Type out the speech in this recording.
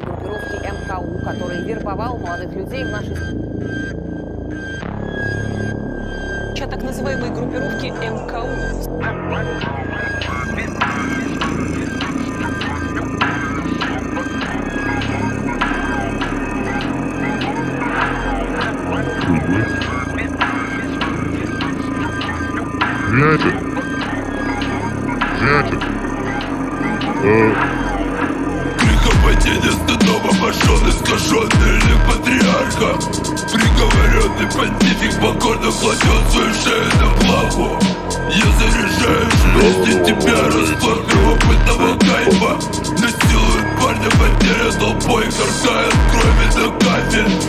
группировки МКУ, который вербовал молодых людей в нашей Чья так называемой группировки МКУ. Женятся. Женятся. Э, Приговоренный понтифик покорно кладет свою шею на плаху Я заряжаю жизнь из тебя расплод первобытного кайфа. Насилуют парня потеря толпой на кафель